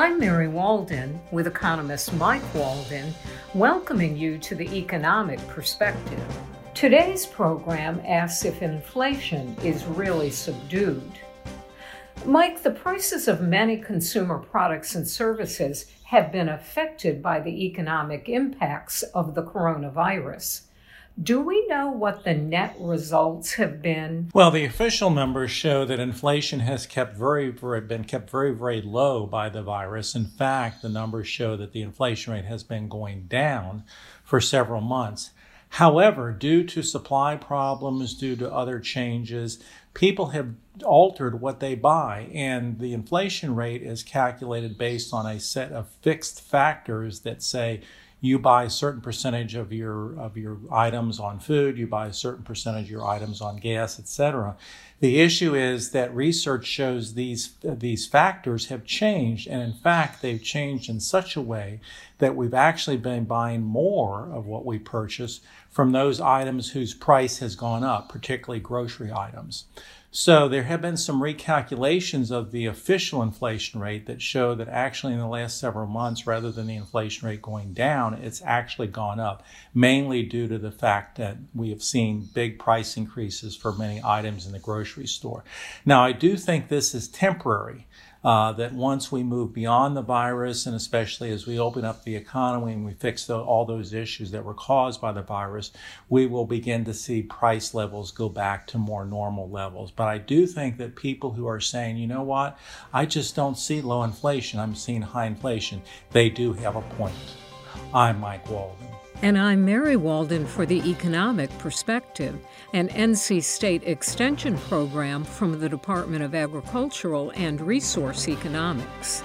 I'm Mary Walden with economist Mike Walden, welcoming you to the Economic Perspective. Today's program asks if inflation is really subdued. Mike, the prices of many consumer products and services have been affected by the economic impacts of the coronavirus. Do we know what the net results have been? Well, the official numbers show that inflation has kept very, very been kept very, very low by the virus. In fact, the numbers show that the inflation rate has been going down for several months. However, due to supply problems, due to other changes, people have altered what they buy, and the inflation rate is calculated based on a set of fixed factors that say you buy a certain percentage of your of your items on food, you buy a certain percentage of your items on gas, etc. The issue is that research shows these these factors have changed, and in fact, they've changed in such a way that we've actually been buying more of what we purchase from those items whose price has gone up, particularly grocery items. So there have been some recalculations of the official inflation rate that show that actually in the last several months, rather than the inflation rate going down, it's actually gone up, mainly due to the fact that we have seen big price increases for many items in the grocery store. Now, I do think this is temporary uh, that once we move beyond the virus, and especially as we open up the economy and we fix the, all those issues that were caused by the virus, we will begin to see price levels go back to more normal levels. But I do think that people who are saying, you know what, I just don't see low inflation, I'm seeing high inflation, they do have a point. I'm Mike Walden. And I'm Mary Walden for the Economic Perspective, an NC State Extension program from the Department of Agricultural and Resource Economics.